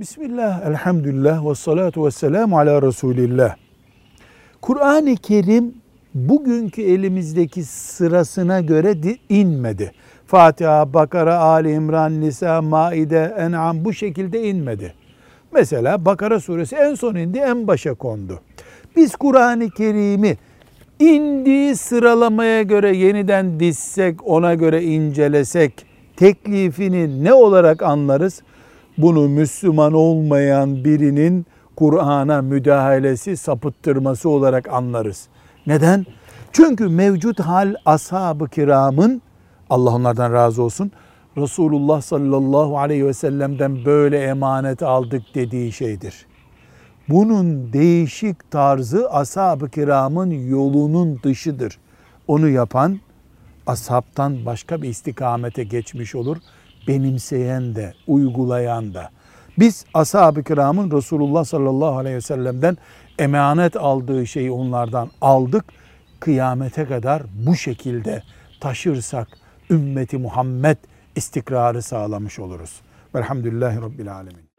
Bismillah, elhamdülillah ve salatu ve selamu ala Resulillah. Kur'an-ı Kerim bugünkü elimizdeki sırasına göre inmedi. Fatiha, Bakara, Ali İmran, Nisa, Maide, En'am bu şekilde inmedi. Mesela Bakara suresi en son indi, en başa kondu. Biz Kur'an-ı Kerim'i indiği sıralamaya göre yeniden dizsek, ona göre incelesek teklifini ne olarak anlarız? Bunu Müslüman olmayan birinin Kur'an'a müdahalesi, sapıttırması olarak anlarız. Neden? Çünkü mevcut hal ashab-ı kiramın, Allah onlardan razı olsun, Resulullah sallallahu aleyhi ve sellem'den böyle emanet aldık dediği şeydir. Bunun değişik tarzı ashab-ı kiramın yolunun dışıdır. Onu yapan ashabtan başka bir istikamete geçmiş olur. Benimseyen de, uygulayan da. Biz ashab-ı kiramın Resulullah sallallahu aleyhi ve sellem'den emanet aldığı şeyi onlardan aldık. Kıyamete kadar bu şekilde taşırsak ümmeti Muhammed istikrarı sağlamış oluruz. Velhamdülillahi Rabbil Alemin.